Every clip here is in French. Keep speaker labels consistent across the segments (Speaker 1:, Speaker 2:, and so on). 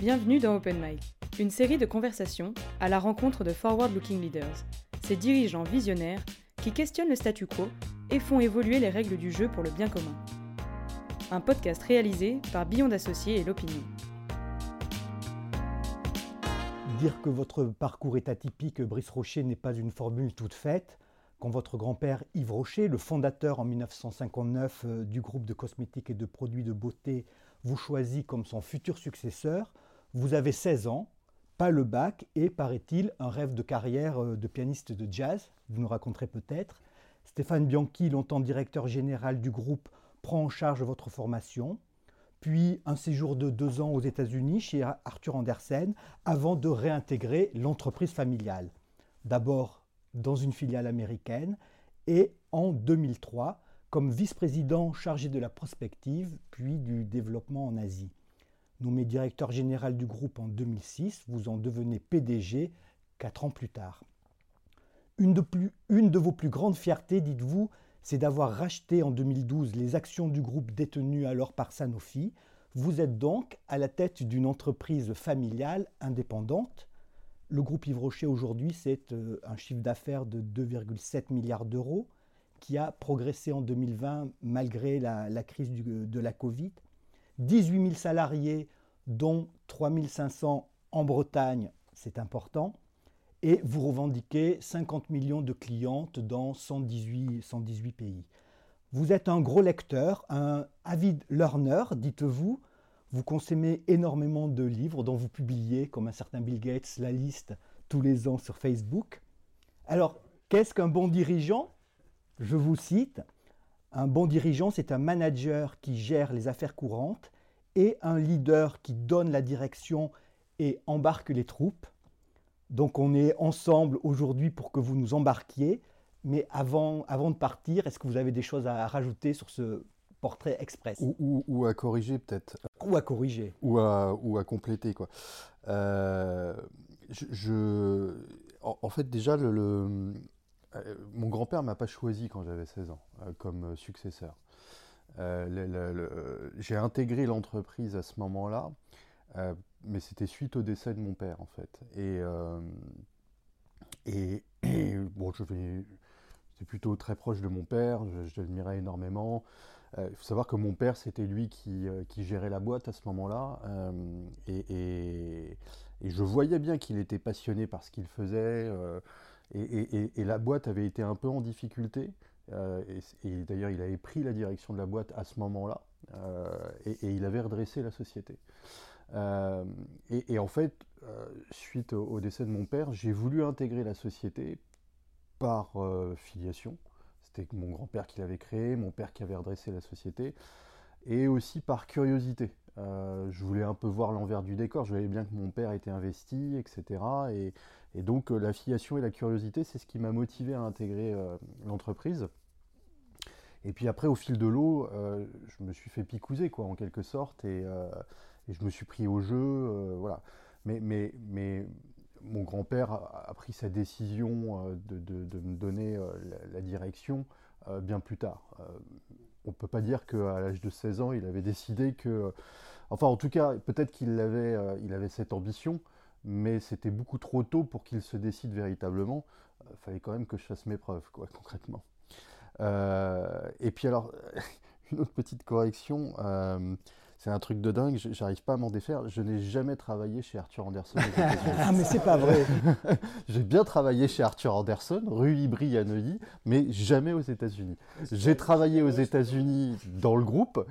Speaker 1: Bienvenue dans Open Mic, une série de conversations à la rencontre de forward-looking leaders, ces dirigeants visionnaires qui questionnent le statu quo et font évoluer les règles du jeu pour le bien commun. Un podcast réalisé par Beyond Associés et l'Opinion.
Speaker 2: Dire que votre parcours est atypique, Brice Rocher, n'est pas une formule toute faite. Quand votre grand-père Yves Rocher, le fondateur en 1959 euh, du groupe de cosmétiques et de produits de beauté, vous choisit comme son futur successeur, vous avez 16 ans, pas le bac et, paraît-il, un rêve de carrière euh, de pianiste de jazz, vous nous raconterez peut-être. Stéphane Bianchi, longtemps directeur général du groupe, prend en charge votre formation puis un séjour de deux ans aux États-Unis chez Arthur Andersen, avant de réintégrer l'entreprise familiale. D'abord dans une filiale américaine et en 2003 comme vice-président chargé de la prospective puis du développement en Asie. Nommé directeur général du groupe en 2006, vous en devenez PDG quatre ans plus tard. Une de, vos plus grandes fiertés, dites-vous, c'est d'avoir racheté en 2012 les actions du groupe détenues alors par Sanofi. Vous êtes donc à la tête d'une entreprise familiale indépendante. Le groupe Yves Rocher aujourd'hui, c'est euh, un chiffre d'affaires de 2,7 milliards d'euros qui a progressé en 2020 malgré la, crise de la Covid. 18 000 salariés, dont 3 500 en Bretagne, c'est important et vous revendiquez 50 millions de clientes dans 118, 118 pays. Vous êtes un gros lecteur, un avid learner, dites-vous. Vous consommez énormément de livres dont vous publiez, comme un certain Bill Gates, la liste tous les ans sur Facebook. Alors, qu'est-ce qu'un bon dirigeant? Je vous cite. Un bon dirigeant, c'est un manager qui gère les affaires courantes et un leader qui donne la direction et embarque les troupes. Donc on est ensemble aujourd'hui pour que vous nous embarquiez. Mais avant, avant de partir, est-ce que vous avez des choses à rajouter sur ce portrait express?
Speaker 3: Ou, à corriger peut-être.
Speaker 2: Ou à corriger.
Speaker 3: Ou à, ou à compléter. Quoi. Euh, je, en, fait, déjà, le, euh, mon grand-père m'a pas choisi quand j'avais 16 ans euh, comme successeur. J'ai intégré l'entreprise à ce moment-là mais c'était suite au décès de mon père en fait. Et, euh, bon, je vais, j'étais plutôt très proche de mon père, je, l'admirais énormément. Euh, il faut savoir que mon père, c'était lui qui, euh, gérait la boîte à ce moment-là. Et, je voyais bien qu'il était passionné par ce qu'il faisait. et, la boîte avait été un peu en difficulté. Et, d'ailleurs, il avait pris la direction de la boîte à ce moment-là. et, il avait redressé la société. Euh, et, en fait, euh, suite au, décès de mon père, j'ai voulu intégrer la société par euh, filiation. C'était mon grand-père qui l'avait créé, mon père qui avait redressé la société, et aussi par curiosité. je voulais un peu voir l'envers du décor, je voyais bien que mon père était investi, etc. Et, et donc la filiation et la curiosité, c'est ce qui m'a motivé à intégrer l'entreprise. Et puis après, au fil de l'eau, je me suis fait picouser, quoi, en quelque sorte, et, et je me suis pris au jeu, euh, voilà. Mais, mais, mais mon grand-père a, pris sa décision euh, de, de, me donner euh, la, direction bien plus tard. on ne peut pas dire qu'à l'âge de 16 ans, il avait décidé que... Enfin, en tout cas, peut-être qu'il avait, il avait cette ambition, mais c'était beaucoup trop tôt pour qu'il se décide véritablement. Il fallait quand même que je fasse mes preuves, quoi, concrètement. et puis alors, une autre petite correction. C'est un truc de dingue, j'arrive pas à m'en défaire. Je n'ai jamais travaillé chez Arthur Anderson.
Speaker 2: ah, mais c'est pas vrai
Speaker 3: J'ai bien travaillé chez Arthur Anderson, rue Ibry à Neuilly, mais jamais aux États-Unis. J'ai travaillé aux États-Unis dans le groupe.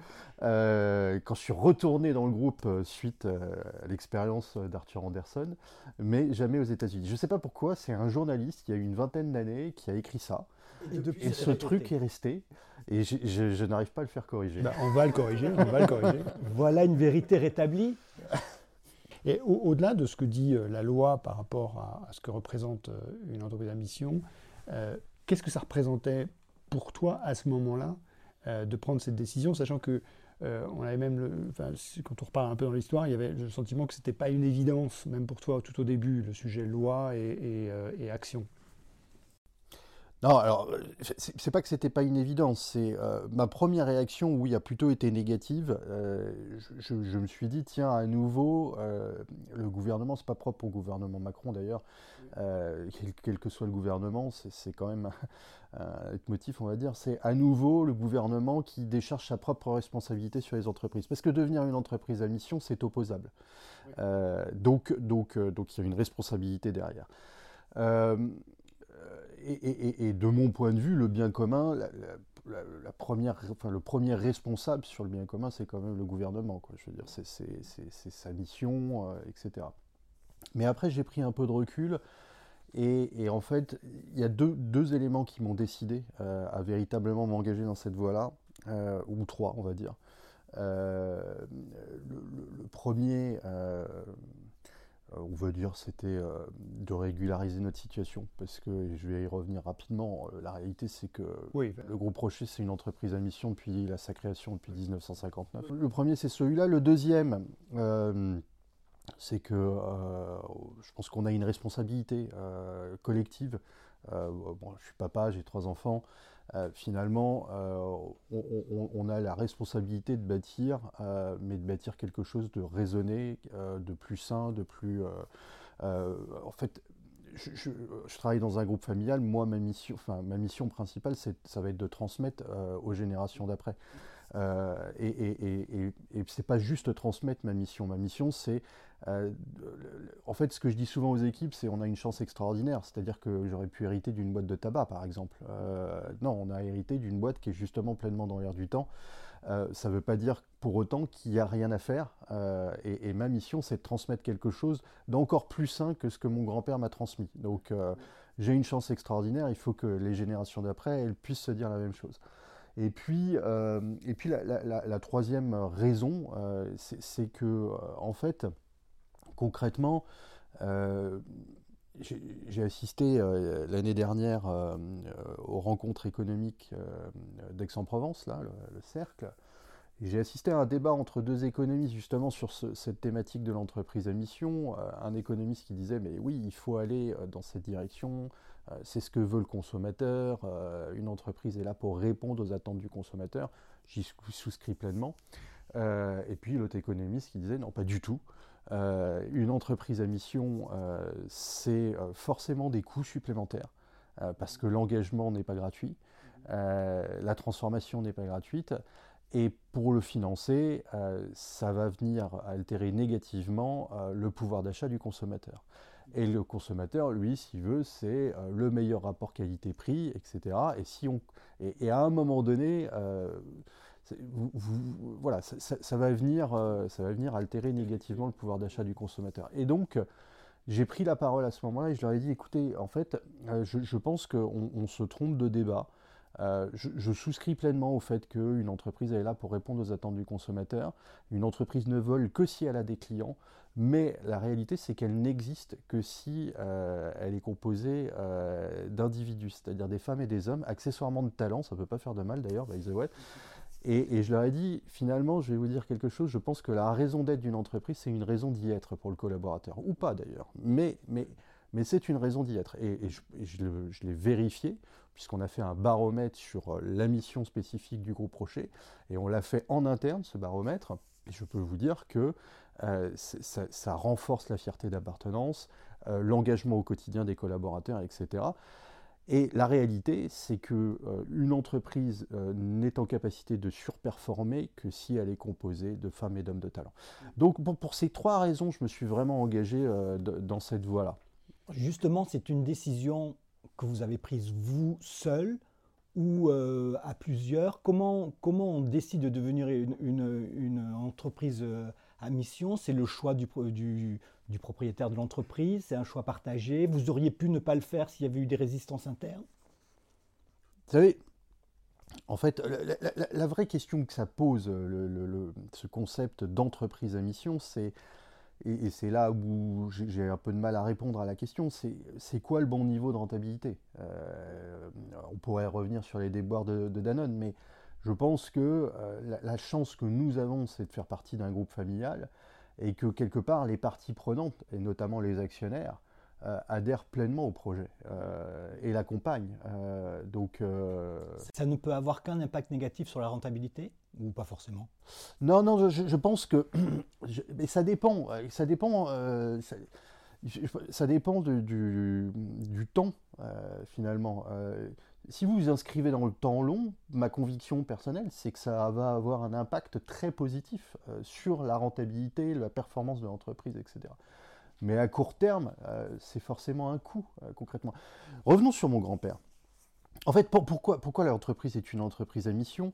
Speaker 3: Euh, quand je suis retourné dans le groupe euh, suite euh, à l'expérience d'Arthur Anderson, mais jamais aux États-Unis. Je ne sais pas pourquoi, c'est un journaliste qui a eu une vingtaine d'années qui a écrit ça. Et, ce truc est resté, et je, n'arrive pas à le faire corriger.
Speaker 4: Bah, on va le corriger, on va le corriger.
Speaker 2: voilà une vérité rétablie.
Speaker 4: Et au-delà de ce que dit euh, la loi par rapport à, ce que représente euh, une entreprise à mission, euh, qu'est-ce que ça représentait pour toi à ce moment-là de prendre cette décision, sachant que on avait même, le, quand on repart un peu dans l'histoire, il y avait le sentiment que c'était pas une évidence, même pour toi tout au début, le sujet loi et, et action.
Speaker 3: Non, alors, euh, c'est pas que c'était pas une évidence, c'est euh, ma première réaction, oui, a plutôt été négative. Euh, je, me suis dit, tiens, à nouveau, le gouvernement, c'est pas propre au gouvernement Macron d'ailleurs, quel, que soit le gouvernement, c'est quand même un motif, on va dire, c'est à nouveau le gouvernement qui décharge sa propre responsabilité sur les entreprises. Parce que devenir une entreprise à mission, c'est opposable. donc, donc, donc, il y a une responsabilité derrière et, de mon point de vue, le bien commun, la, première, enfin, le premier responsable sur le bien commun, c'est quand même le gouvernement. Je veux dire, c'est sa mission, euh, etc. Mais après, j'ai pris un peu de recul. Et, en fait, il y a deux, éléments qui m'ont décidé euh, à véritablement m'engager dans cette voie-là, euh, ou trois, on va dire. le, premier, on veut dire c'était euh, de régulariser notre situation parce que je vais y revenir rapidement. Euh, la réalité c'est que le groupe Rocher c'est une entreprise à mission depuis sa création depuis 1959. Le premier c'est celui-là. Le deuxième c'est que je pense qu'on a une responsabilité collective. bon, je suis papa, j'ai trois enfants. Euh, finalement, euh, on, a la responsabilité de bâtir, euh, mais de bâtir quelque chose de raisonné, de plus sain, de plus... en fait, je, travaille dans un groupe familial. Moi, ma mission, enfin, ma mission principale, ça va être de transmettre aux générations d'après. et, et, et, c'est pas juste transmettre ma mission. Ma mission, c'est euh, en fait, ce que je dis souvent aux équipes, c'est on a une chance extraordinaire. C'est-à-dire que j'aurais pu hériter d'une boîte de tabac, par exemple. Euh, non, on a hérité d'une boîte qui est justement pleinement dans l'air du temps. Euh, ça ne veut pas dire pour autant qu'il n'y a rien à faire. Et, ma mission, c'est de transmettre quelque chose d'encore plus sain que ce que mon grand-père m'a transmis. Donc, j'ai une chance extraordinaire. Il faut que les générations d'après, elles puissent se dire la même chose. Et puis, et puis la, troisième raison, c'est que, en fait, concrètement, euh, j'ai assisté euh, l'année dernière euh, aux rencontres économiques d'Aix-en-Provence, le, cercle. J'ai assisté à un débat entre deux économistes justement sur cette thématique de l'entreprise à mission. un économiste qui disait mais oui, il faut aller dans cette direction, c'est ce que veut le consommateur, une entreprise est là pour répondre aux attentes du consommateur. J'y souscris pleinement. et puis l'autre économiste qui disait non, pas du tout. Euh, une entreprise à mission, euh, c'est euh, forcément des coûts supplémentaires, parce que l'engagement n'est pas gratuit, la transformation n'est pas gratuite, et pour le financer, ça va venir altérer négativement le pouvoir d'achat du consommateur. Et le consommateur, lui, s'il veut, c'est le meilleur rapport qualité-prix, etc. Et, si on, et, à un moment donné, voilà, ça, va venir, euh, ça va venir altérer négativement le pouvoir d'achat du consommateur. Et donc, j'ai pris la parole à ce moment-là et je leur ai dit, écoutez, en fait, euh, je, pense qu'on on se trompe de débat. Euh, je, souscris pleinement au fait qu'une entreprise est là pour répondre aux attentes du consommateur. Une entreprise ne vole que si elle a des clients, mais la réalité c'est qu'elle n'existe que si elle est composée d'individus, c'est-à-dire des femmes et des hommes, accessoirement de talent, ça ne peut pas faire de mal d'ailleurs, by the way. Et, je leur ai dit, finalement, je vais vous dire quelque chose, je pense que la raison d'être d'une entreprise, c'est une raison d'y être pour le collaborateur, ou pas d'ailleurs, mais, c'est une raison d'y être. Et, je, l'ai vérifié, puisqu'on a fait un baromètre sur euh, la mission spécifique du groupe Rocher, et on l'a fait en interne, ce baromètre, et je peux vous dire que euh, ça, renforce la fierté d'appartenance, euh, l'engagement au quotidien des collaborateurs, etc. Et la réalité, c'est que euh, une entreprise euh, n'est en capacité de surperformer que si elle est composée de femmes et d'hommes de talent. Donc pour ces trois raisons, je me suis vraiment engagé euh, dans cette voie-là.
Speaker 2: Justement, c'est une décision que vous avez prise vous seul ou à plusieurs. Comment, comment on décide de devenir une, une, une entreprise à mission C'est le choix du, du, propriétaire de l'entreprise C'est un choix partagé. Vous auriez pu ne pas le faire s'il y avait eu des résistances internes?
Speaker 3: Vous savez, en fait, la, vraie question que ça pose, ce concept d'entreprise à mission, c'est, et, c'est là où j'ai un peu de mal à répondre à la question, c'est quoi le bon niveau de rentabilité? Euh, On pourrait revenir sur les déboires de, Danone, mais je pense que euh, la, chance que nous avons, c'est de faire partie d'un groupe familial et que quelque part les parties prenantes, et notamment les actionnaires, adhère pleinement au projet et l'accompagne. donc,
Speaker 2: ça ne peut avoir qu'un impact négatif sur la rentabilité ou pas forcément?
Speaker 3: Non, non, je, pense que mais ça dépend. Ça dépend. Ça, dépend du, du, temps finalement si vous vous inscrivez dans le temps long, ma conviction personnelle, c'est que ça va avoir un impact très positif euh, sur la rentabilité, la performance de l'entreprise, etc. Mais à court terme, euh, c'est forcément un coût, euh, concrètement. Revenons sur mon grand-père. En fait, pourquoi, pourquoi l'entreprise est une entreprise à mission?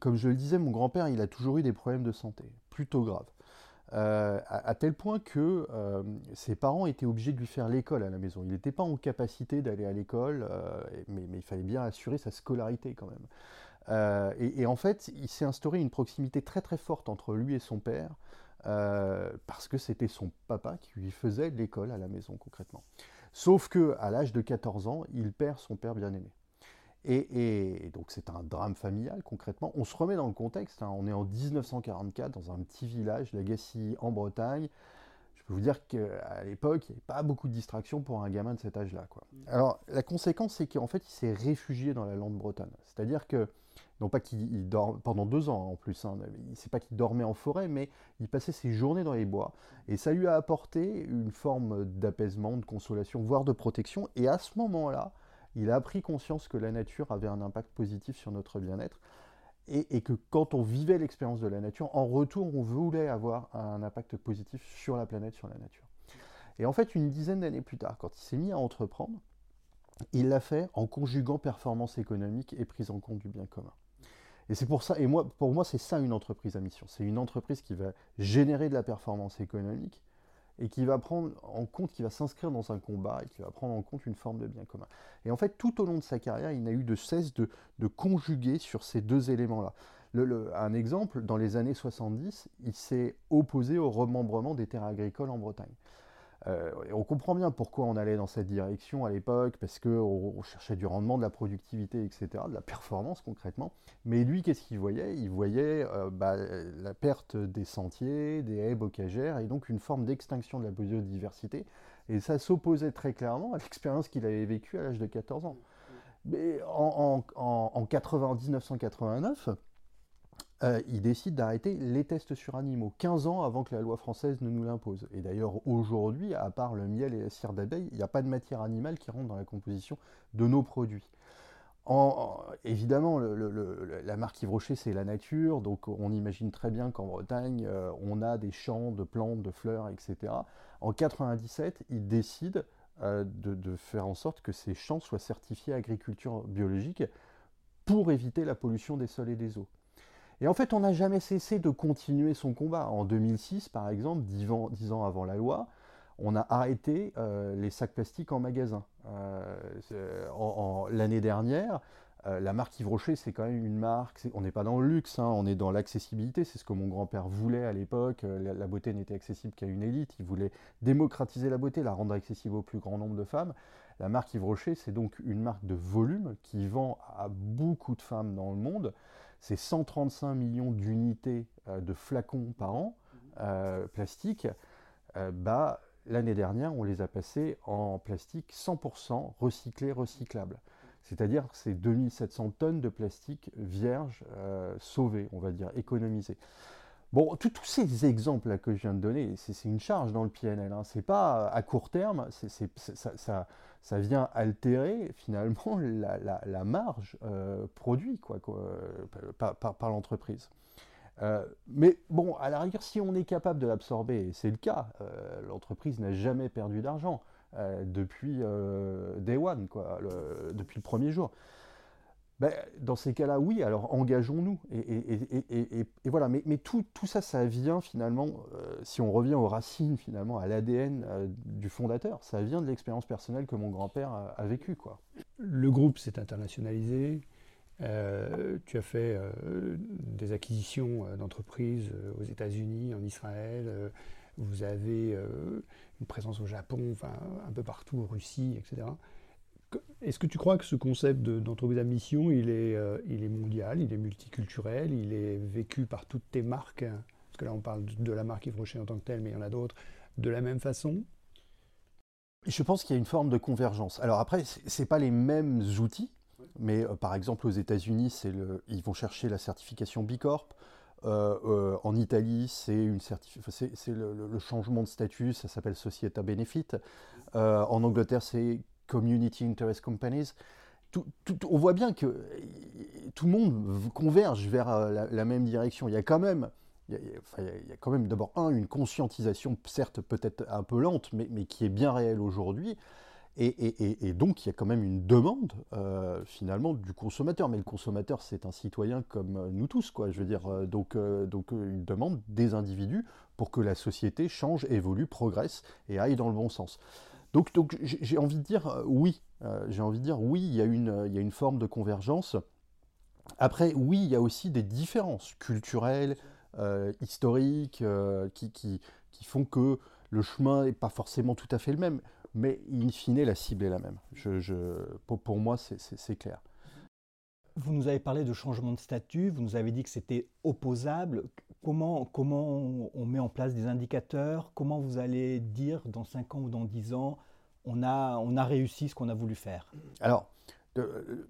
Speaker 3: Comme je le disais, mon grand-père, il a toujours eu des problèmes de santé, plutôt graves. Euh, à, tel point que euh, ses parents étaient obligés de lui faire l'école à la maison. Il n'était pas en capacité d'aller à l'école, euh, mais, il fallait bien assurer sa scolarité quand même. Et, en fait, il s'est instauré une proximité très très forte entre lui et son père, parce que c'était son papa qui lui faisait l'école à la maison concrètement. Sauf que à l'âge de 14 ans, il perd son père bien-aimé. Et, donc c'est un drame familial concrètement. On se remet dans le contexte, hein. on est en 1944 dans un petit village, Lagacy en Bretagne. Je peux vous dire qu'à l'époque, il n'y avait pas beaucoup de distractions pour un gamin de cet âge-là. Mmh. Alors la conséquence, c'est qu'en fait, il s'est réfugié dans la lande bretonne. C'est-à-dire que, non pas qu'il dort pendant deux ans en plus, hein, c'est pas qu'il dormait en forêt, mais il passait ses journées dans les bois. Et ça lui a apporté une forme d'apaisement, de consolation, voire de protection. Et à ce moment-là, il a pris conscience que la nature avait un impact positif sur notre bien-être et, que quand on vivait l'expérience de la nature, en retour, on voulait avoir un impact positif sur la planète, sur la nature. Et en fait, une dizaine d'années plus tard, quand il s'est mis à entreprendre, il l'a fait en conjuguant performance économique et prise en compte du bien commun. Et c'est pour ça, et moi, pour moi, c'est ça une entreprise à mission. C'est une entreprise qui va générer de la performance économique, et qui va prendre en compte, qui va s'inscrire dans un combat et qui va prendre en compte une forme de bien commun. Et en fait, tout au long de sa carrière, il n'a eu de cesse de, conjuguer sur ces deux éléments-là. un exemple, dans les années 70, il s'est opposé au remembrement des terres agricoles en Bretagne. Euh, on comprend bien pourquoi on allait dans cette direction à l'époque, parce qu'on cherchait du rendement, de la productivité, etc., de la performance concrètement. Mais lui, qu'est-ce qu'il voyait? Il voyait euh, bah, la perte des sentiers, des haies bocagères, et donc une forme d'extinction de la biodiversité. Et ça s'opposait très clairement à l'expérience qu'il avait vécue à l'âge de 14 ans. Mais en, en, en 1989, euh, il décide d'arrêter les tests sur animaux, 15 ans avant que la loi française ne nous l'impose. Et d'ailleurs, aujourd'hui, à part le miel et la cire d'abeille, il n'y a pas de matière animale qui rentre dans la composition de nos produits. évidemment, la marque Yves Rocher, c'est la nature, donc on imagine très bien qu'en Bretagne, euh, on a des champs de plantes, de fleurs, etc. En 97, il décide euh, de, faire en sorte que ces champs soient certifiés agriculture biologique pour éviter la pollution des sols et des eaux. Et en fait, on n'a jamais cessé de continuer son combat. En 2006, par exemple, dix ans, avant la loi, on a arrêté euh, les sacs plastiques en magasin. Euh, l'année dernière, euh, la marque Yves Rocher, c'est quand même une marque, on n'est pas dans le luxe, hein, on est dans l'accessibilité, c'est ce que mon grand-père voulait à l'époque, la, beauté n'était accessible qu'à une élite, il voulait démocratiser la beauté, la rendre accessible au plus grand nombre de femmes. La marque Yves Rocher, c'est donc une marque de volume qui vend à beaucoup de femmes dans le monde c'est 135 millions d'unités euh, de flacons par an euh, plastique, euh, bah, l'année dernière, on les a passés en plastique 100% recyclé, recyclable. C'est-à-dire que c'est 2700 tonnes de plastique vierge sauvées, on va dire, économisées. Bon, tous ces exemples que je viens de donner, c'est une charge dans le PNL. Hein. C'est pas à court terme, ça, vient altérer finalement la, marge euh, produit quoi, euh, par, l'entreprise. Euh, mais bon, à la rigueur, si on est capable de l'absorber, et c'est le cas, l'entreprise n'a jamais perdu d'argent depuis day one, depuis le premier jour. Ben, dans ces cas-là, oui, alors engageons-nous. Et, voilà, mais, tout, ça, ça vient finalement, euh, si on revient aux racines finalement, à l'ADN euh, du fondateur, ça vient de l'expérience personnelle que mon grand-père a, vécue. Quoi.
Speaker 4: Le groupe s'est internationalisé, euh, tu as fait des acquisitions d'entreprises aux États-Unis, en Israël, vous avez une présence au Japon, enfin un peu partout, en Russie, etc. Est-ce que tu crois que ce concept d'entreprise à mission, il est, euh, il est mondial, il est multiculturel, il est vécu par toutes tes marques? Parce que là, on parle de la marque Yves Rocher en tant que telle, mais il y en a d'autres. De la même façon?
Speaker 3: Je pense qu'il y a une forme de convergence. Alors après, ce pas les mêmes outils, mais euh, par exemple aux États-Unis, ils vont chercher la certification B Corp. Euh, euh, en Italie, c'est le, changement de statut, ça s'appelle Societa Benefit. en Angleterre, c'est Community Interest Companies. on voit bien que tout le monde converge vers la même direction. Il y a quand même d'abord, un, une conscientisation, certes peut-être un peu lente, mais, qui est bien réelle aujourd'hui. Et, donc, il y a quand même une demande, euh, finalement, du consommateur. Mais le consommateur, c'est un citoyen comme euh, nous tous. Je veux dire, euh, donc une demande des individus pour que la société change, évolue, progresse et aille dans le bon sens. Donc, donc j'ai envie de dire oui. j'ai envie de dire oui, il y, a une, forme de convergence. Après, oui, il y a aussi des différences culturelles, euh, historiques euh, qui, font que le chemin n'est pas forcément tout à fait le même, mais in fine, la cible est la même. Pour, moi, c'est clair.
Speaker 2: Vous nous avez parlé de changement de statut, vous nous avez dit que c'était opposable. Comment, comment on met en place des indicateurs? Comment vous allez dire dans 5 ans ou dans 10 ans, on a, on a réussi ce qu'on a voulu faire?
Speaker 3: Alors, euh,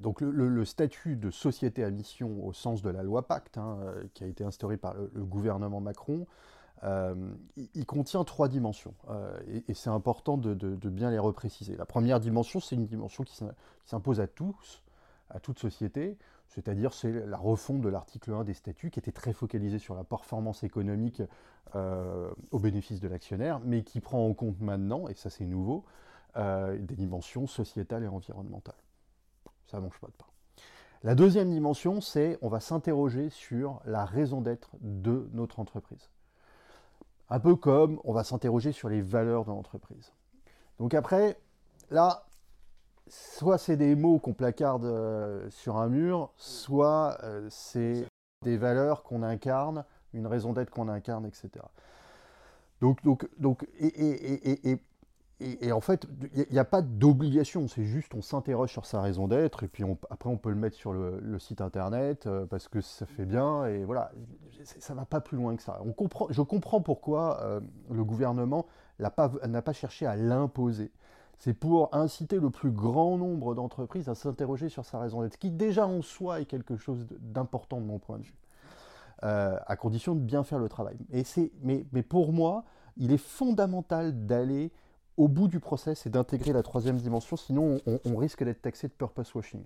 Speaker 3: donc le, statut de société à mission au sens de la loi Pacte, hein, euh, qui a été instauré par le, gouvernement Macron, euh, il, contient trois dimensions. Euh, et, c'est important de, bien les repréciser. La première dimension, c'est une dimension qui s'impose à tous, à toute société, c'est-à-dire c'est la refonte de l'article 1 des statuts qui était très focalisé sur la performance économique au bénéfice de l'actionnaire, mais qui prend en compte maintenant, et ça c'est nouveau, euh, des dimensions sociétales et environnementales. Ça ne mange pas de pain. La deuxième dimension, c'est on va s'interroger sur la raison d'être de notre entreprise. Un peu comme on va s'interroger sur les valeurs de l'entreprise. Donc après, là, soit c'est des mots qu'on placarde euh, sur un mur, soit euh, c'est des valeurs qu'on incarne, une raison d'être qu'on incarne, etc. Donc, donc, donc et, et, en fait, il n'y a, pas d'obligation, c'est juste on s'interroge sur sa raison d'être, et puis après on peut le mettre sur le, site internet euh, parce que ça fait bien, et voilà, ça va pas plus loin que ça. On je comprends pourquoi euh, le gouvernement n'a pas, cherché à l'imposer. C'est pour inciter le plus grand nombre d'entreprises à s'interroger sur sa raison d'être, qui déjà en soi est quelque chose d'important de mon point de vue, euh, à condition de bien faire le travail. Et mais pour moi, il est fondamental d'aller au bout du process et d'intégrer la troisième dimension, sinon on, risque d'être taxé de purpose washing.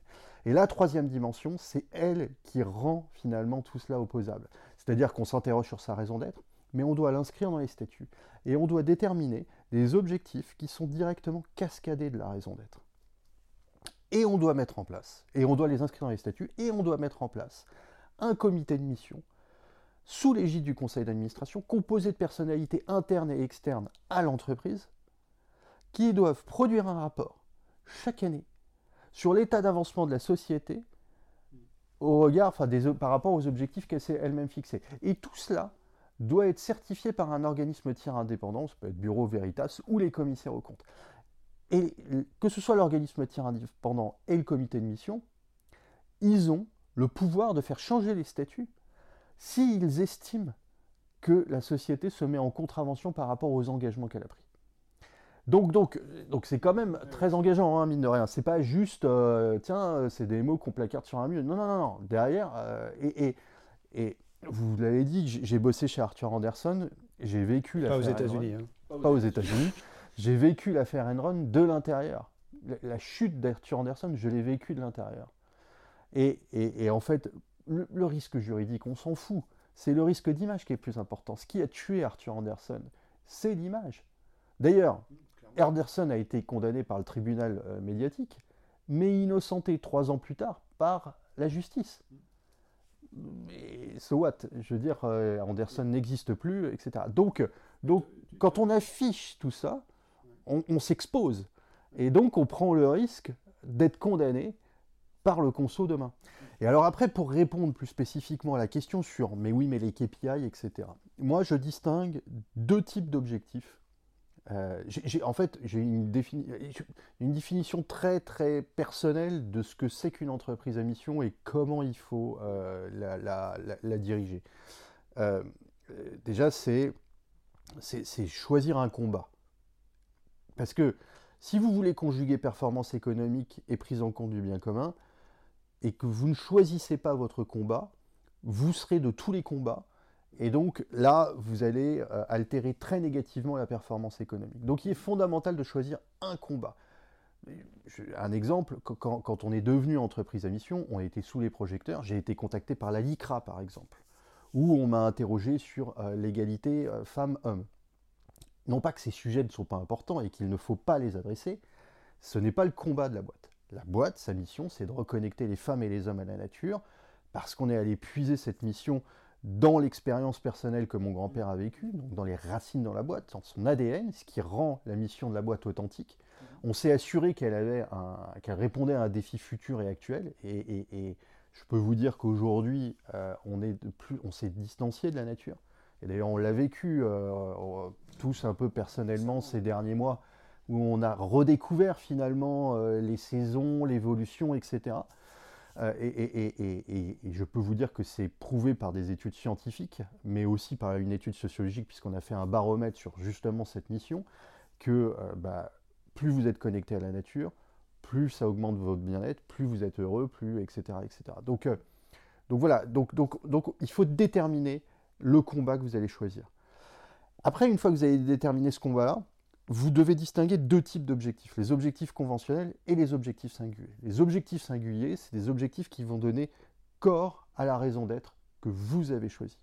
Speaker 3: Et la troisième dimension, c'est elle qui rend finalement tout cela opposable. C'est-à-dire qu'on s'interroge sur sa raison d'être, mais on doit l'inscrire dans les statuts. Et on doit déterminer des objectifs qui sont directement cascadés de la raison d'être. Et on doit mettre en place, et on doit les inscrire dans les statuts, et on doit mettre en place un comité de mission sous l'égide du conseil d'administration, composé de personnalités internes et externes à l'entreprise, qui doivent produire un rapport chaque année sur l'état d'avancement de la société au regard, par rapport aux objectifs qu'elle s'est elle-même fixés. Et tout cela doit être certifié par un organisme tiers indépendant, ça peut être Bureau Veritas ou les commissaires aux comptes. Et que ce soit l'organisme tiers indépendant et le comité de mission, ils ont le pouvoir de faire changer les statuts s'ils estiment que la société se met en contravention par rapport aux engagements qu'elle a pris. Donc, donc, donc c'est quand même très engageant, hein, mine de rien. C'est pas juste, euh, tiens, c'est des mots qu'on placarde sur un mur. Non, non, non, non. Derrière, euh, et, et, et, vous l'avez dit, j'ai bossé chez Arthur Anderson, j'ai vécu
Speaker 4: l'affaire. Pas aux États-Unis.
Speaker 3: Hein. Pas aux États-Unis. j'ai vécu l'affaire Enron de l'intérieur. La, chute d'Arthur Anderson, je l'ai vécu de l'intérieur. Et, et, en fait, le, le risque juridique, on s'en fout. C'est le risque d'image qui est plus important. Ce qui a tué Arthur Anderson, c'est l'image. D'ailleurs, Henderson a été condamné par le tribunal euh, médiatique, mais innocenté trois ans plus tard par la justice. Mais so what? Je veux dire, euh, Anderson n'existe plus, etc. Donc, donc, quand on affiche tout ça, on, s'expose. Et donc, on prend le risque d'être condamné par le conso demain. Et alors après, pour répondre plus spécifiquement à la question sur, mais oui, mais les KPI, etc. Moi, je distingue deux types d'objectifs euh, en fait, j'ai une, définition très très personnelle de ce que c'est qu'une entreprise à mission et comment il faut euh, la, diriger. Euh, déjà, c'est choisir un combat. Parce que si vous voulez conjuguer performance économique et prise en compte du bien commun, et que vous ne choisissez pas votre combat, vous serez de tous les combats. Et donc là, vous allez euh, altérer très négativement la performance économique. Donc il est fondamental de choisir un combat. Un exemple, quand, on est devenu entreprise à mission, on a été sous les projecteurs. J'ai été contacté par la LICRA, par exemple, où on m'a interrogé sur euh, l'égalité euh, femmes-hommes. Non pas que ces sujets ne sont pas importants et qu'il ne faut pas les adresser, ce n'est pas le combat de la boîte. La boîte, sa mission, c'est de reconnecter les femmes et les hommes à la nature, parce qu'on est allé puiser cette mission dans l'expérience personnelle que mon grand-père a vécue, donc dans les racines dans la boîte, dans son ADN, ce qui rend la mission de la boîte authentique. On s'est assuré qu'elle répondait à un défi futur et actuel, et, je peux vous dire qu'aujourd'hui, euh, on est plus, on s'est distancié de la nature. Et d'ailleurs, on l'a vécu euh, tous un peu personnellement ces derniers mois, où on a redécouvert finalement euh, les saisons, l'évolution, etc. Euh, et, je peux vous dire que c'est prouvé par des études scientifiques, mais aussi par une étude sociologique, puisqu'on a fait un baromètre sur justement cette mission, que euh, bah, plus vous êtes connecté à la nature, plus ça augmente votre bien-être, plus vous êtes heureux, plus etc. etc. Donc, donc voilà, donc, donc, donc il faut déterminer le combat que vous allez choisir. Après, une fois que vous avez déterminé ce combat-là, vous devez distinguer deux types d'objectifs, les objectifs conventionnels et les objectifs singuliers. Les objectifs singuliers, c'est des objectifs qui vont donner corps à la raison d'être que vous avez choisie.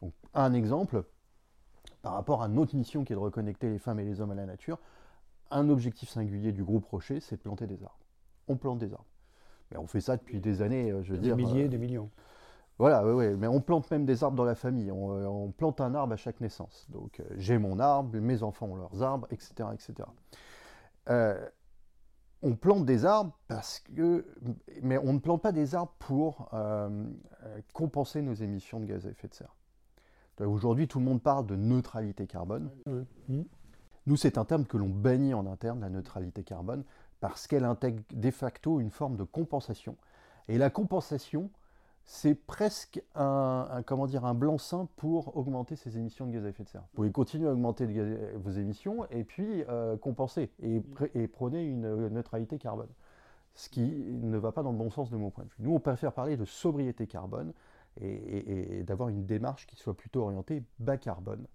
Speaker 3: Donc, un exemple, par rapport à notre mission qui est de reconnecter les femmes et les hommes à la nature, un objectif singulier du groupe Rocher, c'est de planter des arbres. On plante des arbres. Mais on fait ça depuis des années, euh, je veux
Speaker 4: des
Speaker 3: dire.
Speaker 4: Des milliers, euh, des millions.
Speaker 3: Voilà, oui, oui, mais on plante même des arbres dans la famille. On, euh, plante un arbre à chaque naissance. Donc euh, j'ai mon arbre, mes enfants ont leurs arbres, etc. etc. Euh, on plante des arbres parce que. Mais on ne plante pas des arbres pour compenser nos émissions de gaz à effet de serre. Aujourd'hui, tout le monde parle de neutralité carbone. Mmh. Nous, c'est un terme que l'on bannit en interne, la neutralité carbone, parce qu'elle intègre de facto une forme de compensation. Et la compensation, c'est presque un, comment dire, un blanc-seing pour augmenter ses émissions de gaz à effet de serre. Vous pouvez continuer à augmenter vos émissions et puis euh, compenser et, et prôner une neutralité carbone. Ce qui ne va pas dans le bon sens de mon point de vue. Nous, on préfère parler de sobriété carbone et, d'avoir une démarche qui soit plutôt orientée bas carbone.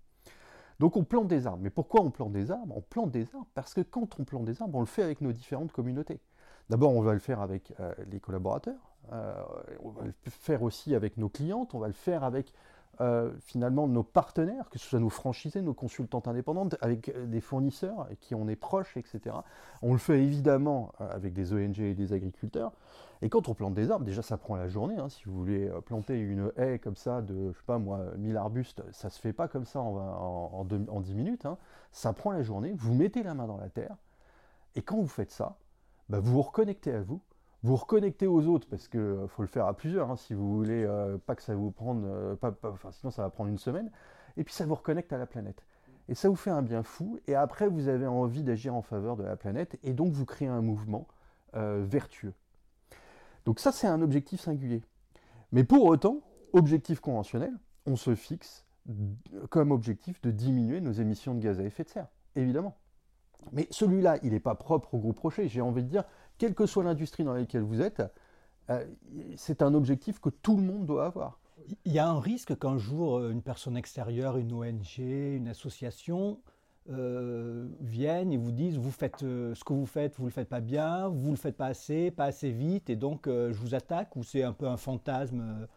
Speaker 3: Donc on plante des arbres. Mais pourquoi on plante des arbres? On plante des arbres parce que quand on plante des arbres, on le fait avec nos différentes communautés. D'abord, on va le faire avec euh, les collaborateurs, euh, on va le faire aussi avec nos clientes, on va le faire avec euh, finalement nos partenaires, que ce soit nos franchisés, nos consultantes indépendantes, avec euh, des fournisseurs avec qui on est proche, etc. On le fait évidemment avec des ONG et des agriculteurs. Et quand on plante des arbres, déjà ça prend la journée. Hein. Si vous voulez planter une haie comme ça de, je sais pas moi, 1000 arbustes, ça se fait pas comme ça en, en, 10 minutes. Hein. Ça prend la journée, vous mettez la main dans la terre. Et quand vous faites ça, bah, vous vous reconnectez à vous, vous reconnectez aux autres, parce qu'il euh, faut le faire à plusieurs, hein, si vous voulez euh, pas que ça vous prenne, euh, enfin, sinon ça va prendre une semaine, et puis ça vous reconnecte à la planète. Et ça vous fait un bien fou, et après vous avez envie d'agir en faveur de la planète, et donc vous créez un mouvement vertueux. Donc ça c'est un objectif singulier. Mais pour autant, objectif conventionnel, on se fixe comme objectif de diminuer nos émissions de gaz à effet de serre, évidemment. Mais celui-là, il n'est pas propre au groupe Rocher. J'ai envie de dire, quelle que soit l'industrie dans laquelle vous êtes, euh, c'est un objectif que tout le monde doit avoir.
Speaker 2: Il y a un risque qu'un jour, euh, une personne extérieure, une ONG, une association, euh, viennent et vous disent vous faites ce que vous faites, vous ne le faites pas bien, vous le faites pas assez, pas assez vite, et donc je vous attaque, ou c'est un peu un fantasme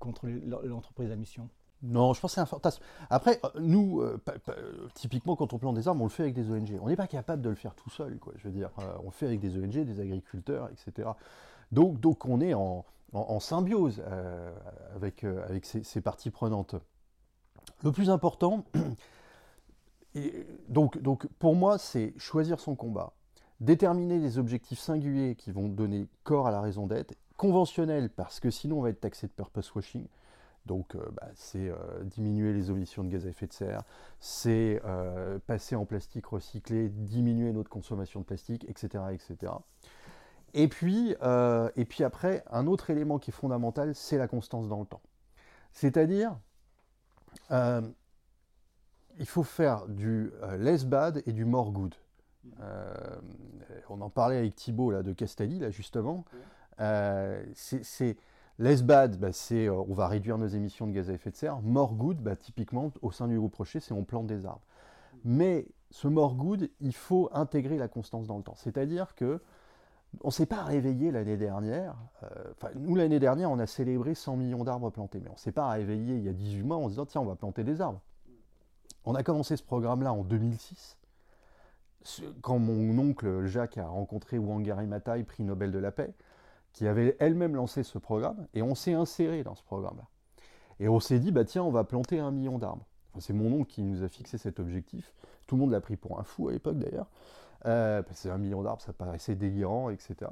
Speaker 2: contre l'entreprise à mission?
Speaker 3: Non, je pense que c'est un fantasme. Après, euh, nous, euh, typiquement, quand on plante des arbres, on le fait avec des ONG. On n'est pas capable de le faire tout seul, quoi. Je veux dire, euh, on le fait avec des ONG, des agriculteurs, etc. Donc, donc on est en, symbiose avec, avec ces, parties prenantes. Le plus important, donc, donc pour moi, c'est choisir son combat, déterminer les objectifs singuliers qui vont donner corps à la raison d'être, conventionnels, parce que sinon on va être taxé de purpose washing. Donc, euh, bah, c'est euh, diminuer les émissions de gaz à effet de serre, c'est euh, passer en plastique recyclé, diminuer notre consommation de plastique, etc. etc. Et, puis, et puis après, un autre élément qui est fondamental, c'est la constance dans le temps. C'est-à-dire, il faut faire du less bad et du more good. on en parlait avec Thibault là, de Castelli, là, justement. c'est Less bad, bah, c'est on va réduire nos émissions de gaz à effet de serre. More good, bah, typiquement, au sein du groupe Rocher, c'est on plante des arbres. Mais ce more good, il faut intégrer la constance dans le temps. C'est-à-dire que on ne s'est pas réveillé l'année dernière. Euh, nous, l'année dernière, on a célébré 100 millions d'arbres plantés. Mais on ne s'est pas réveillé il y a 18 mois en se disant tiens, on va planter des arbres. On a commencé ce programme-là en 2006. Quand mon oncle Jacques a rencontré Wangari Maathai, prix Nobel de la paix, qui avait elle-même lancé ce programme, et on s'est inséré dans ce programme-là. Et on s'est dit, bah tiens, on va planter un million d'arbres. c'est mon oncle qui nous a fixé cet objectif. Tout le monde l'a pris pour un fou à l'époque d'ailleurs. Euh, c'est un million d'arbres, ça paraissait délirant, etc.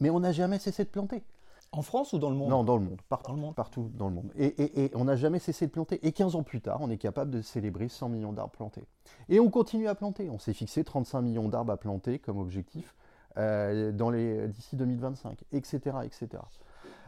Speaker 3: Mais on n'a jamais cessé de planter.
Speaker 2: En France ou dans le monde?
Speaker 3: Non, dans le monde, partout dans le monde. Partout dans le monde. Et, on n'a jamais cessé de planter. Et 15 ans plus tard, on est capable de célébrer 100 millions d'arbres plantés. Et on continue à planter. On s'est fixé 35 millions d'arbres à planter comme objectif euh, d'ici 2025, etc., etc.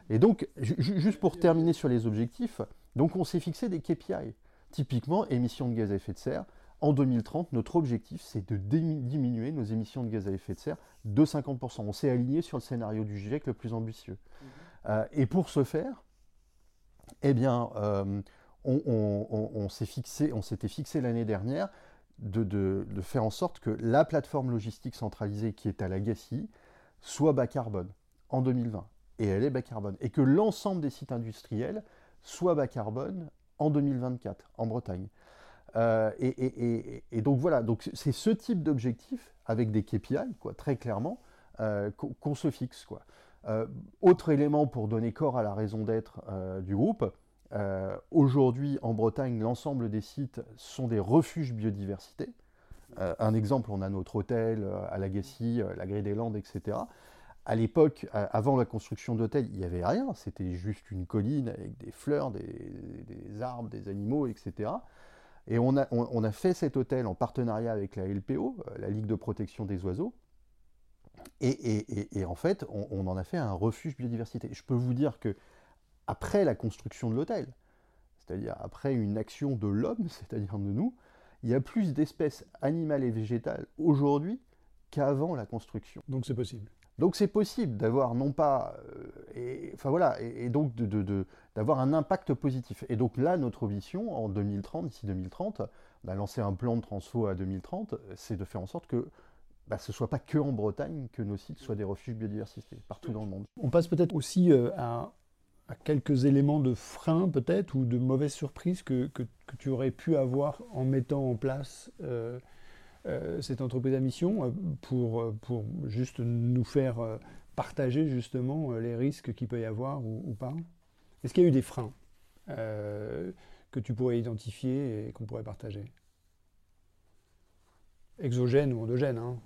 Speaker 3: Et donc, juste pour terminer sur les objectifs, donc on s'est fixé des KPI. Typiquement, émissions de gaz à effet de serre, en 2030, notre objectif, c'est de diminuer nos émissions de gaz à effet de serre de 50%. On s'est aligné sur le scénario du GIEC le plus ambitieux. Mhm. Euh, et pour ce faire, eh bien, euh, on, s'est fixé, on s'était fixé l'année dernière de, faire en sorte que la plateforme logistique centralisée qui est à la soit bas carbone en 2020. Et elle est bas carbone. Et que l'ensemble des sites industriels soient bas carbone en 2024 en Bretagne. Euh, et, donc voilà, c'est ce type d'objectif avec des KPI, très clairement, euh, qu'on se fixe. Euh, autre élément pour donner corps à la raison d'être du groupe, aujourd'hui en Bretagne, l'ensemble des sites sont des refuges biodiversité. un exemple, on a notre hôtel à Lagacy, la Grée des Landes, etc. À l'époque, avant la construction d'hôtels, il n'y avait rien, c'était juste une colline avec des fleurs, des arbres, des animaux, etc. Et on a, fait cet hôtel en partenariat avec la LPO, euh, la Ligue de protection des oiseaux. Et, en fait, on, en a fait un refuge biodiversité. Je peux vous dire que après la construction de l'hôtel, c'est-à-dire après une action de l'homme, c'est-à-dire de nous, il y a plus d'espèces animales et végétales aujourd'hui qu'avant la construction.
Speaker 4: Donc c'est possible.
Speaker 3: Donc c'est possible d'avoir non pas, euh, et, enfin voilà, et, donc d'avoir un impact positif. Et donc là, notre ambition en 2030, d'ici 2030, on a lancé un plan de transfo à 2030, c'est de faire en sorte que bah, ce ne soit pas que en Bretagne que nos sites soient des refuges biodiversité, partout dans le monde.
Speaker 4: On passe peut-être aussi euh, à, quelques éléments de frein peut-être ou de mauvaises surprises que, que, tu aurais pu avoir en mettant en place euh, euh, cette entreprise à mission euh, pour, pour juste nous faire partager justement les risques qu'il peut y avoir ou, pas? Est-ce qu'il y a eu des freins que tu pourrais identifier et qu'on pourrait partager? Exogènes ou endogènes hein?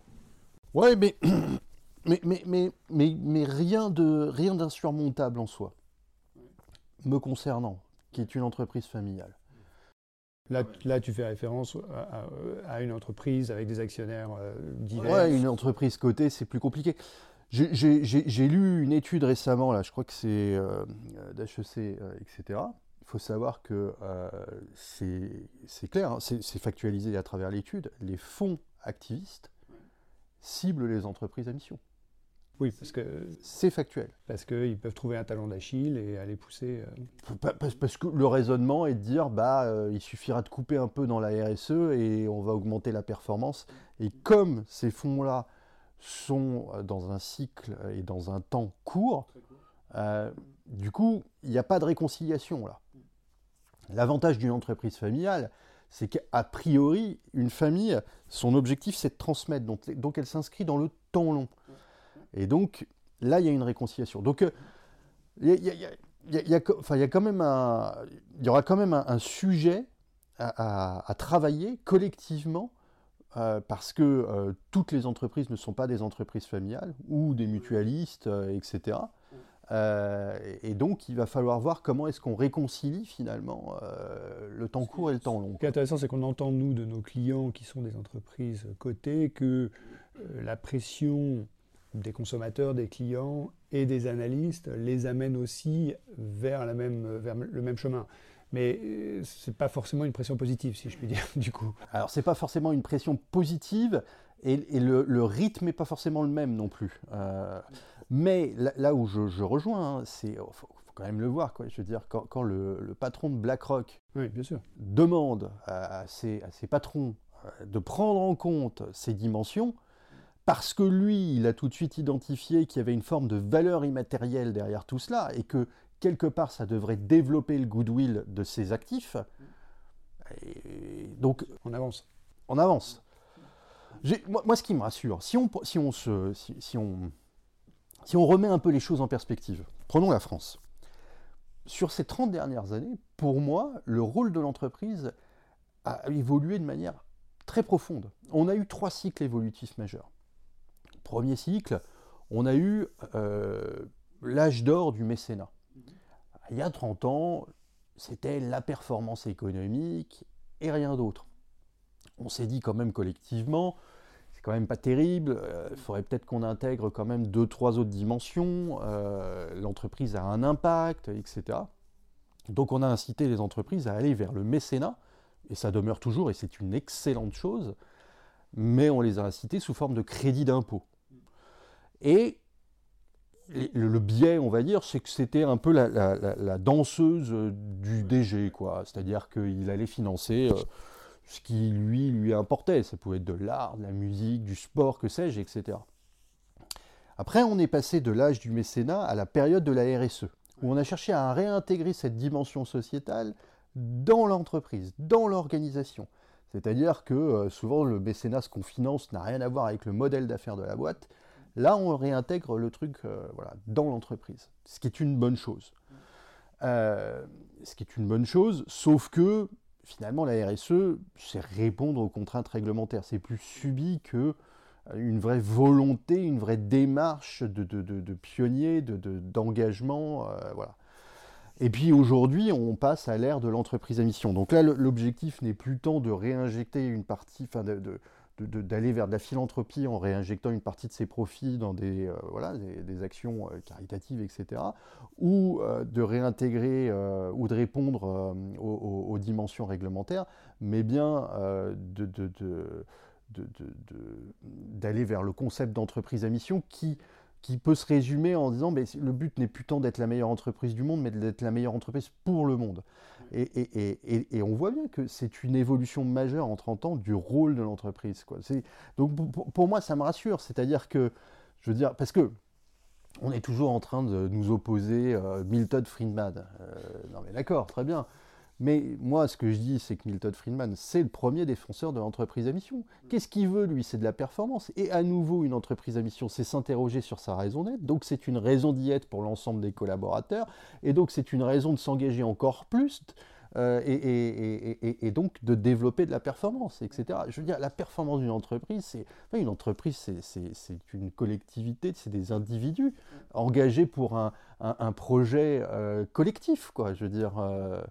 Speaker 3: Ouais, mais, mais, mais, mais, mais, mais rien d'insurmontable en soi, me concernant, qui est une entreprise familiale.
Speaker 4: Là, tu fais référence à, une entreprise avec des actionnaires euh, divers.
Speaker 3: Ouais, une entreprise cotée, c'est plus compliqué. J'ai lu une étude récemment, là, je crois que c'est euh, d'HEC, euh, etc. Il faut savoir que c'est clair, hein, c'est factualisé à travers l'étude. Les fonds activistes ciblent les entreprises à mission.
Speaker 4: Oui, parce que
Speaker 3: c'est factuel.
Speaker 4: Parce qu'ils peuvent trouver un talent d'Achille et aller pousser.
Speaker 3: Euh, parce, que le raisonnement est de dire, bah, euh, il suffira de couper un peu dans la RSE et on va augmenter la performance. Et comme ces fonds-là sont euh, dans un cycle et dans un temps court, du coup, il n'y a pas de réconciliation là. L'avantage d'une entreprise familiale, c'est qu'a priori, une famille, son objectif, c'est de transmettre. Donc, donc elle s'inscrit dans le temps long. Et donc, là, il y a une réconciliation. Donc, il y, quand même un, il y aura quand même un, sujet à, travailler collectivement euh, parce que euh, toutes les entreprises ne sont pas des entreprises familiales ou des mutualistes, euh, etc. et donc, il va falloir voir comment est-ce qu'on réconcilie finalement le temps court et le temps long.
Speaker 4: Ce qui est intéressant, c'est qu'on entend, nous, de nos clients qui sont des entreprises cotées, que la pression des consommateurs, des clients et des analystes les amènent aussi vers, la même, vers le même chemin. Mais euh, c'est pas forcément une pression positive, si je puis dire, du coup.
Speaker 3: Alors, c'est pas forcément une pression positive, et, le, rythme n'est pas forcément le même non plus. Euh, mais là, où je, rejoins, hein, c'est oh, faut, quand même le voir. Quoi. Je veux dire, quand, le, patron de BlackRock
Speaker 4: bien sûr.
Speaker 3: demande à, ses, à, ses, patrons euh, de prendre en compte ces dimensions, parce que lui, il a tout de suite identifié qu'il y avait une forme de valeur immatérielle derrière tout cela, et que quelque part, ça devrait développer le goodwill de ses actifs.
Speaker 4: donc, on avance.
Speaker 3: On avance. Moi, ce qui me rassure, si on, si, on se, si, on, si on remet un peu les choses en perspective, prenons la France. Sur ces 30 dernières années, pour moi, le rôle de l'entreprise a évolué de manière très profonde. On a eu trois cycles évolutifs majeurs. Premier cycle, on a eu euh, l'âge d'or du mécénat. Il y a 30 ans, c'était la performance économique et rien d'autre. On s'est dit quand même collectivement, c'est quand même pas terrible, euh, il faudrait peut-être qu'on intègre quand même deux, trois autres dimensions, euh, l'entreprise a un impact, etc. Donc on a incité les entreprises à aller vers le mécénat, et ça demeure toujours, et c'est une excellente chose, mais on les a incités sous forme de crédit d'impôt. Et le, biais, on va dire, c'est que c'était un peu la, danseuse du DG, quoi. C'est-à-dire qu'il allait financer euh, ce qui lui lui importait. Ça pouvait être de l'art, de la musique, du sport, que sais-je, etc. Après, on est passé de l'âge du mécénat à la période de la RSE, où on a cherché à réintégrer cette dimension sociétale dans l'entreprise, dans l'organisation. C'est-à-dire que euh, souvent le mécénat, ce qu'on finance, n'a rien à voir avec le modèle d'affaires de la boîte, Là, on réintègre le truc euh, voilà, dans l'entreprise, ce qui est une bonne chose. Euh, ce qui est une bonne chose, sauf que finalement, la RSE, c'est répondre aux contraintes réglementaires. C'est plus subi que euh, une vraie volonté, une vraie démarche de, de, pionnier, d'engagement. voilà. Et puis aujourd'hui, on passe à l'ère de l'entreprise à mission. Donc là, l'objectif n'est plus tant de réinjecter une partie, enfin de, d'aller vers de la philanthropie en réinjectant une partie de ses profits dans des, euh, actions euh, caritatives, etc., ou euh, de réintégrer ou de répondre aux, dimensions réglementaires, mais bien d'aller vers le concept d'entreprise à mission qui qui peut se résumer en disant mais le but n'est plus tant d'être la meilleure entreprise du monde, mais d'être la meilleure entreprise pour le monde. Et, on voit bien que c'est une évolution majeure en 30 ans du rôle de l'entreprise. Donc pour, moi, ça me rassure. C'est-à-dire que, je veux dire, parce que on est toujours en train de nous opposer euh, Milton Friedman. Euh, non mais d'accord, très bien. Mais moi, ce que je dis, c'est que Milton Friedman, c'est le premier défenseur de l'entreprise à mission. Qu'est-ce qu'il veut, lui? C'est de la performance. Et à nouveau, une entreprise à mission, c'est s'interroger sur sa raison d'être. Donc, c'est une raison d'y être pour l'ensemble des collaborateurs. Et donc, c'est une raison de s'engager encore plus. Euh, et, donc de développer de la performance, etc. Je veux dire, la performance d'une entreprise, c'est une entreprise, c'est une collectivité, c'est des individus engagés pour un, projet euh, collectif, quoi. Je veux dire. Euh,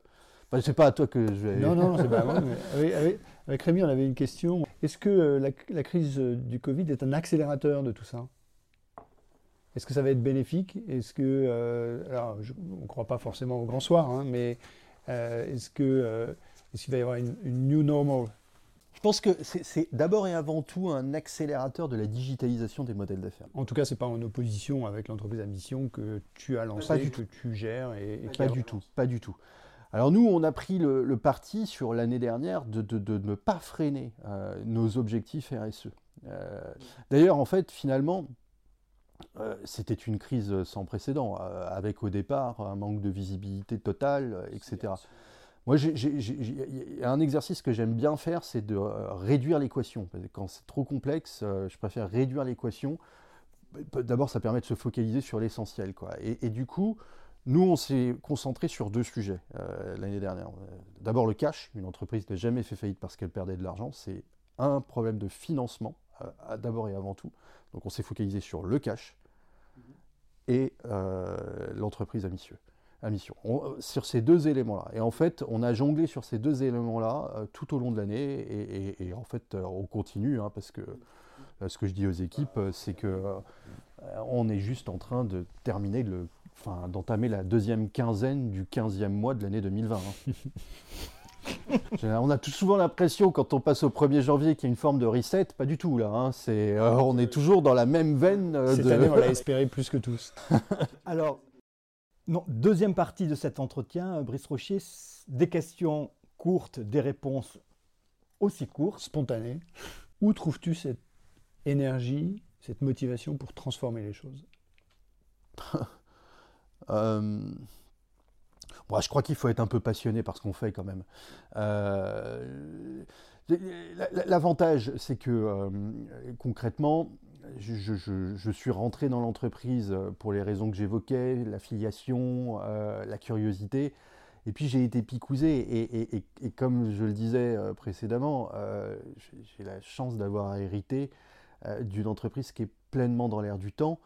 Speaker 3: Enfin, c'est pas à toi que je vais.
Speaker 4: Non, non, c'est pas à moi. avec, Rémi, on avait une question. Est-ce que euh, la, crise euh, du Covid est un accélérateur de tout ça? Est-ce que ça va être bénéfique? Est-ce que. Euh, alors, on ne croit pas forcément au grand soir, hein, mais est-ce que est qu'il va y avoir une, new normal?
Speaker 3: Je pense que c'est d'abord et avant tout un accélérateur de la digitalisation des modèles d'affaires.
Speaker 4: En tout cas, ce n'est pas en opposition avec l'entreprise à mission que tu as lancé, que tu gères. Et, et
Speaker 3: pas du tout, pas du tout. Alors nous, on a pris le, parti sur l'année dernière de, ne pas freiner euh, nos objectifs RSE. Euh, d'ailleurs, en fait, finalement, euh, c'était une crise sans précédent, avec au départ un manque de visibilité totale, etc. Moi, il y a un exercice que j'aime bien faire, c'est de réduire l'équation. Quand c'est trop complexe, je préfère réduire l'équation. D'abord, ça permet de se focaliser sur l'essentiel. Et, et, du coup, nous, on s'est concentré sur deux sujets euh, l'année dernière. D'abord le cash. Une entreprise n'a jamais fait faillite parce qu'elle perdait de l'argent. C'est un problème de financement, euh, d'abord et avant tout. Donc on s'est focalisé sur le cash et euh, l'entreprise à mission. À mission. sur ces deux éléments-là. Et en fait, on a jonglé sur ces deux éléments-là tout au long de l'année. Et, en fait, on continue, hein, parce que ce que je dis aux équipes, c'est que on est juste en train de terminer le enfin, d'entamer la deuxième quinzaine du 15e mois de l'année 2020. hein. on a tout souvent l'impression, quand on passe au 1er janvier, qu'il y a une forme de reset. Pas du tout, là. hein. C'est, euh, on est toujours dans la même veine. euh,
Speaker 4: Cette
Speaker 3: de-
Speaker 4: année, on l'a espéré plus que tous.
Speaker 2: Alors, non, deuxième partie de cet entretien, euh, Brice Rocher, des questions courtes, des réponses aussi courtes.
Speaker 4: Spontané. Où trouves-tu cette énergie, cette motivation pour transformer les choses?
Speaker 3: Euh, bon, je crois qu'il faut être un peu passionné par ce qu'on fait quand même. Euh, la- la- L'avantage, c'est que euh, concrètement, je, suis rentré dans l'entreprise pour les raisons que j'évoquais, l'affiliation, euh, la curiosité. Et puis j'ai été picousé. Et, et- comme je le disais euh, précédemment, euh, j'ai la chance d'avoir hérité euh, d'une entreprise qui est pleinement dans l'air du temps.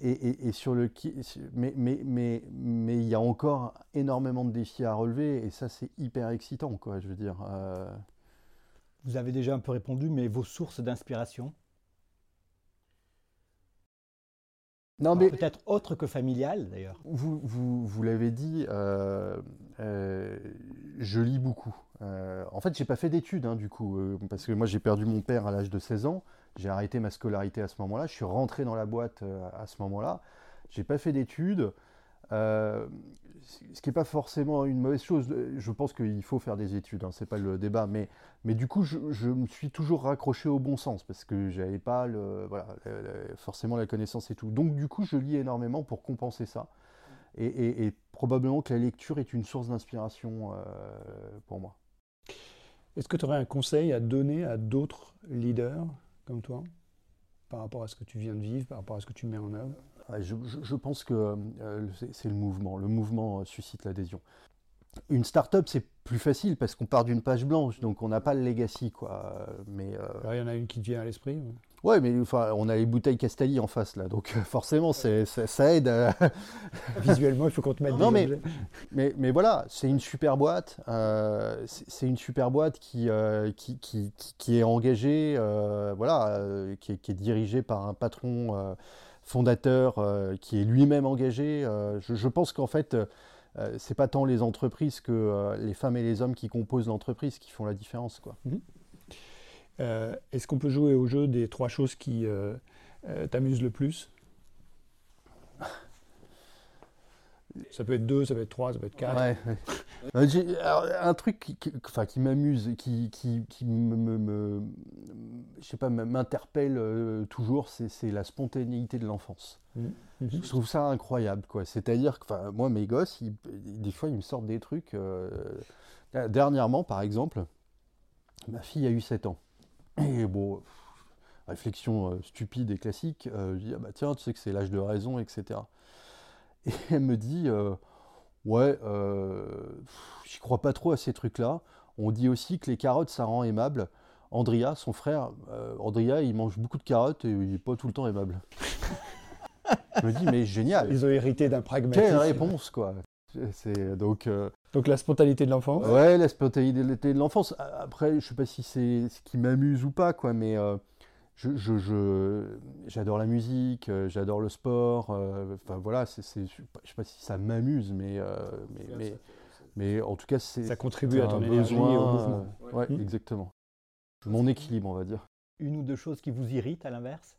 Speaker 3: Et, et- et sur le mais mais mais mais il y a encore énormément de défis à relever et ça c'est hyper excitant quoi je veux dire Euh,
Speaker 2: Vous avez déjà un peu répondu, mais vos sources d'inspiration?
Speaker 3: Non
Speaker 2: Alors,
Speaker 3: mais
Speaker 2: Peut-être autres que familiales, d'ailleurs.
Speaker 3: vous vous, vous l'avez dit euh, euh, je lis beaucoup. En fait j'ai pas fait d'études hein, du coup parce que moi j'ai perdu mon père à l'âge de 16 ans j'ai arrêté ma scolarité à ce moment-là je suis rentré dans la boîte euh, à ce moment-là j'ai pas fait d'études Euh, ce qui n'est pas forcément une mauvaise chose. Je pense qu'il faut faire des études, hein, c'est pas le débat. Mais, mais du coup, je, me suis toujours raccroché au bon sens parce que j'avais pas le, forcément la connaissance et tout. Donc du coup, je lis énormément pour compenser ça. Et probablement que la lecture est une source d'inspiration euh, pour moi.
Speaker 4: Est-ce que tu aurais un conseil à donner à d'autres leaders? Comme toi par rapport à ce que tu viens de vivre, par rapport à ce que tu mets en œuvre?
Speaker 3: Je, je- je pense que euh, c'est- le mouvement. Le mouvement euh, suscite l'adhésion. Une start-up, c'est plus facile parce qu'on part d'une page blanche, donc on n'a pas le legacy. Quoi. Euh, Mais, euh,
Speaker 4: Alors, il y en a une qui te vient à l'esprit ouais.
Speaker 3: Ouais, mais enfin, on a les bouteilles Castelli en face, là, donc euh, forcément, c'est- ça, ça aide. à-
Speaker 4: Visuellement, il faut qu'on te mette
Speaker 3: Non,
Speaker 4: des
Speaker 3: mais-. Mais, mais voilà, c'est une super boîte. euh, c'est une super boîte qui, euh, qui, qui, qui- est engagée, euh, voilà, euh, qui, est, qui est dirigée par un patron euh, fondateur euh, qui est lui-même engagé. euh, je, je pense qu'en fait, euh, c'est pas tant les entreprises que euh, les femmes et les hommes qui composent l'entreprise qui font la différence, quoi.
Speaker 4: Euh, Est-ce qu'on peut jouer au jeu des trois choses qui euh, euh, t'amusent le plus? Ça peut être deux, ça peut être trois, ça peut être quatre.
Speaker 3: Ouais, ouais. J'ai- alors, un truc qui, qui- enfin, qui m'amuse, qui, qui, qui me, me- me- je sais pas, m'interpelle euh, toujours, c'est la spontanéité de l'enfance.
Speaker 4: Mhm.
Speaker 3: Je trouve ça incroyable, quoi. C'est-à-dire que, moi, mes gosses, ils- des fois, ils me sortent des trucs. euh, Dernièrement, par exemple, ma fille a eu 7 ans. Et bon, réflexion euh, stupide et classique, euh, je dis, ah bah tiens, tu sais que c'est l'âge de raison, etc. Et elle me dit, euh, ouais, j'y crois pas trop à ces trucs-là. On dit aussi que les carottes, ça rend aimable. Andrea, son frère, euh, Andrea, il mange beaucoup de carottes et il n'est pas tout le temps aimable. Je me dis, mais génial.
Speaker 4: Ils ont hérité d'un pragmatisme.
Speaker 3: Quelle réponse, quoi. C'est donc euh,
Speaker 4: Donc la spontanéité de l'enfance.
Speaker 3: ouais, la spontanéité de l'enfance. Après, je sais pas si c'est ce qui m'amuse ou pas, quoi, mais euh, je, je- je- j'adore la musique, euh, j'adore le sport. euh, Enfin voilà, c'est, c'est- je sais pas- je sais pas si ça m'amuse, mais euh, mais, mais mais en tout cas, c'est
Speaker 4: Ça contribue à ton énergie et au
Speaker 3: besoin,
Speaker 4: mouvement.
Speaker 3: euh, ouais,
Speaker 4: Mm.
Speaker 3: exactement. Mon équilibre, on va dire.
Speaker 2: Une ou deux choses qui vous irritent à l'inverse?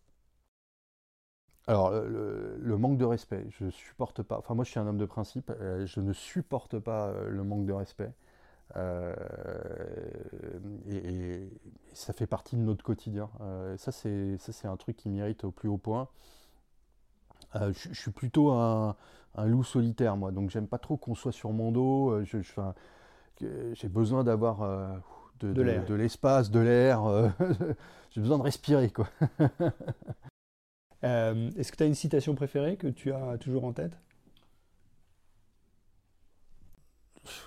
Speaker 3: Alors, le, manque de respect, je supporte pas. Enfin, moi, je suis un homme de principe. euh, je ne supporte pas euh, le manque de respect. Euh, et, et- et ça fait partie de notre quotidien. Euh, ça, c'est ça, c'est un truc qui m'irrite au plus haut point. Je, suis plutôt un, un loup solitaire, moi. Donc, j'aime pas trop qu'on soit sur mon dos. Je- je- J'ai besoin d'avoir de,
Speaker 4: De
Speaker 3: l'espace, de l'air. J'ai besoin de respirer, quoi.
Speaker 4: Euh, Est-ce que tu as une citation préférée que tu as toujours en tête?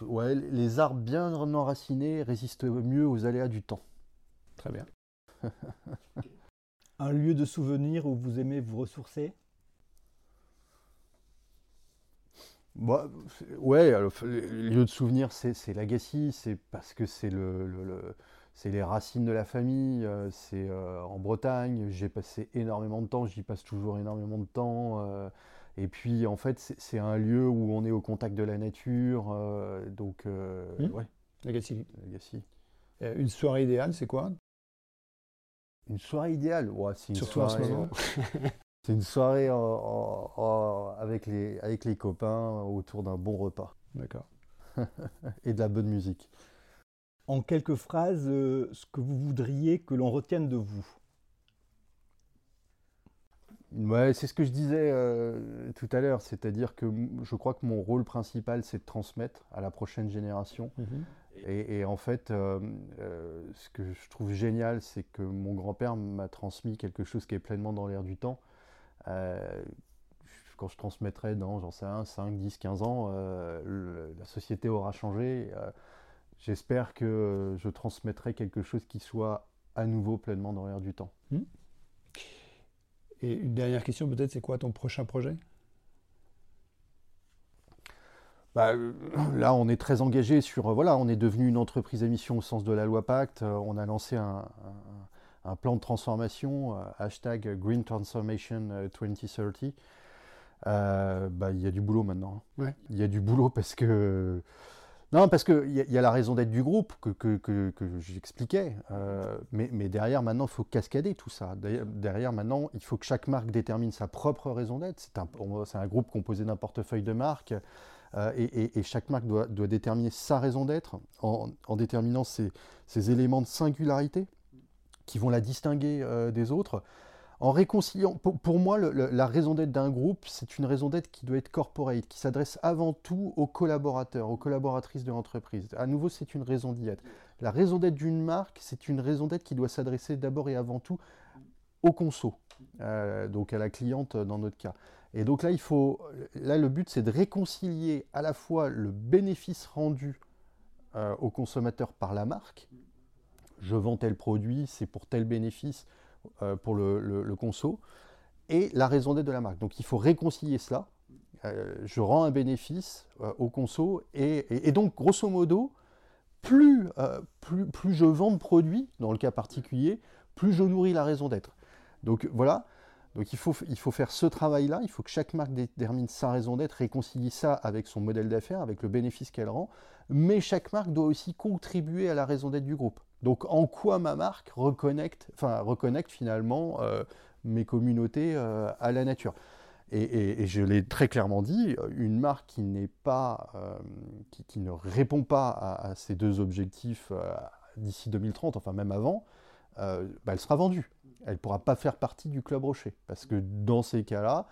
Speaker 3: Ouais, les arbres bien enracinés résistent mieux aux aléas du temps.
Speaker 4: Très bien.
Speaker 2: Un lieu de souvenir où vous aimez vous ressourcer?
Speaker 3: Bah, c'est- ouais, alors, f- le lieu de souvenir, c'est c'est l'Agassi, c'est parce que c'est le, le- le- c'est les racines de la famille, euh, c'est euh, en Bretagne, j'ai passé énormément de temps, j'y passe toujours énormément de temps. euh, Et puis, en fait, c'est un lieu où on est au contact de la nature. Donc, ouais,
Speaker 4: Legacy.
Speaker 3: Legacy.
Speaker 4: Euh, Une soirée idéale, c'est quoi?
Speaker 3: Une soirée idéale? Ouais, c'est une
Speaker 4: Surtout en ce
Speaker 3: soirée,
Speaker 4: moment.
Speaker 3: c'est une soirée en- en- en- avec, les, avec les copains autour d'un bon repas
Speaker 4: D'accord.
Speaker 3: et de la bonne musique.
Speaker 2: En quelques phrases, euh, ce que vous voudriez que l'on retienne de vous.
Speaker 3: Ouais, c'est ce que je disais euh, tout à l'heure, c'est-à-dire que je crois que mon rôle principal, c'est de transmettre à la prochaine génération.
Speaker 4: Mhm.
Speaker 3: Et, et en fait, euh, euh, ce que je trouve génial, c'est que mon grand-père m'a transmis quelque chose qui est pleinement dans l'air du temps. Euh, quand je transmettrai dans, j'en sais un, 5, 10, 15 ans, euh, le- la société aura changé. Euh, J'espère que je transmettrai quelque chose qui soit à nouveau pleinement dans l'air du temps.
Speaker 4: Et une dernière question, peut-être, c'est quoi ton prochain projet?
Speaker 3: Bah, euh, là, on est très engagé sur. euh, voilà, on est devenu une entreprise à mission au sens de la loi Pacte. Euh, on a lancé un, un- un plan de transformation, euh, hashtag Green Transformation euh, 2030. Euh, bah, il y a du boulot maintenant. hein.
Speaker 4: Ouais.
Speaker 3: Il y a du boulot parce que. Non, parce qu'il y, y a la raison d'être du groupe que, que, que- j'expliquais. euh, mais, mais derrière, maintenant, il faut cascader tout ça. Derrière, maintenant, il faut que chaque marque détermine sa propre raison d'être. C'est un, un groupe composé d'un portefeuille de marques. Euh, et, et- chaque marque doit, doit déterminer sa raison d'être en, en déterminant ses, ses éléments de singularité qui vont la distinguer euh, des autres. En réconciliant, pour, moi, la raison d'être d'un groupe, c'est une raison d'être qui doit être corporate, qui s'adresse avant tout aux collaborateurs, aux collaboratrices de l'entreprise. À nouveau, c'est une raison d'y être. La raison d'être d'une marque, c'est une raison d'être qui doit s'adresser d'abord et avant tout au conso, euh, donc à la cliente dans notre cas. Et donc là, il faut, là, le but, c'est de réconcilier à la fois le bénéfice rendu euh, au consommateur par la marque. Je vends tel produit, c'est pour tel bénéfice pour le, conso, et la raison d'être de la marque. Donc il faut réconcilier cela. Euh, je rends un bénéfice euh, au conso, et, et- donc grosso modo, plus, euh, plus, plus je vends de produits, dans le cas particulier, plus je nourris la raison d'être. Donc voilà, donc il faut, il faut faire ce travail-là, il faut que chaque marque détermine sa raison d'être, réconcilie ça avec son modèle d'affaires, avec le bénéfice qu'elle rend, mais chaque marque doit aussi contribuer à la raison d'être du groupe. Donc en quoi ma marque reconnecte, enfin, reconnecte finalement euh, mes communautés euh, à la nature? Et, et- et je l'ai très clairement dit, une marque qui n'est pas, euh, qui, qui ne répond pas à, à ces deux objectifs d'ici 2030, enfin même avant, bah, elle sera vendue. Elle ne pourra pas faire partie du Club Rocher. Parce que dans ces cas-là,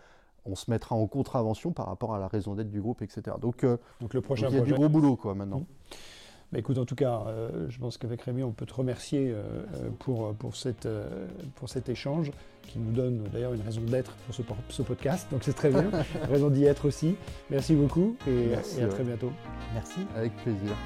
Speaker 3: on se mettra en contravention par rapport à la raison d'être du groupe, etc. Donc,
Speaker 4: Donc le
Speaker 3: donc
Speaker 4: prochain
Speaker 3: il y a du gros boulot quoi maintenant.
Speaker 4: Bah, écoute, en tout cas, euh, je pense qu'avec Rémi, on peut te remercier euh, euh, pour, pour, cette, euh, pour cet échange qui nous donne d'ailleurs une raison d'être pour ce, podcast. Donc c'est très bien, raison d'y être aussi. Merci beaucoup et,
Speaker 3: Merci,
Speaker 4: et à
Speaker 3: ouais.
Speaker 4: très bientôt.
Speaker 2: Merci.
Speaker 3: Avec plaisir.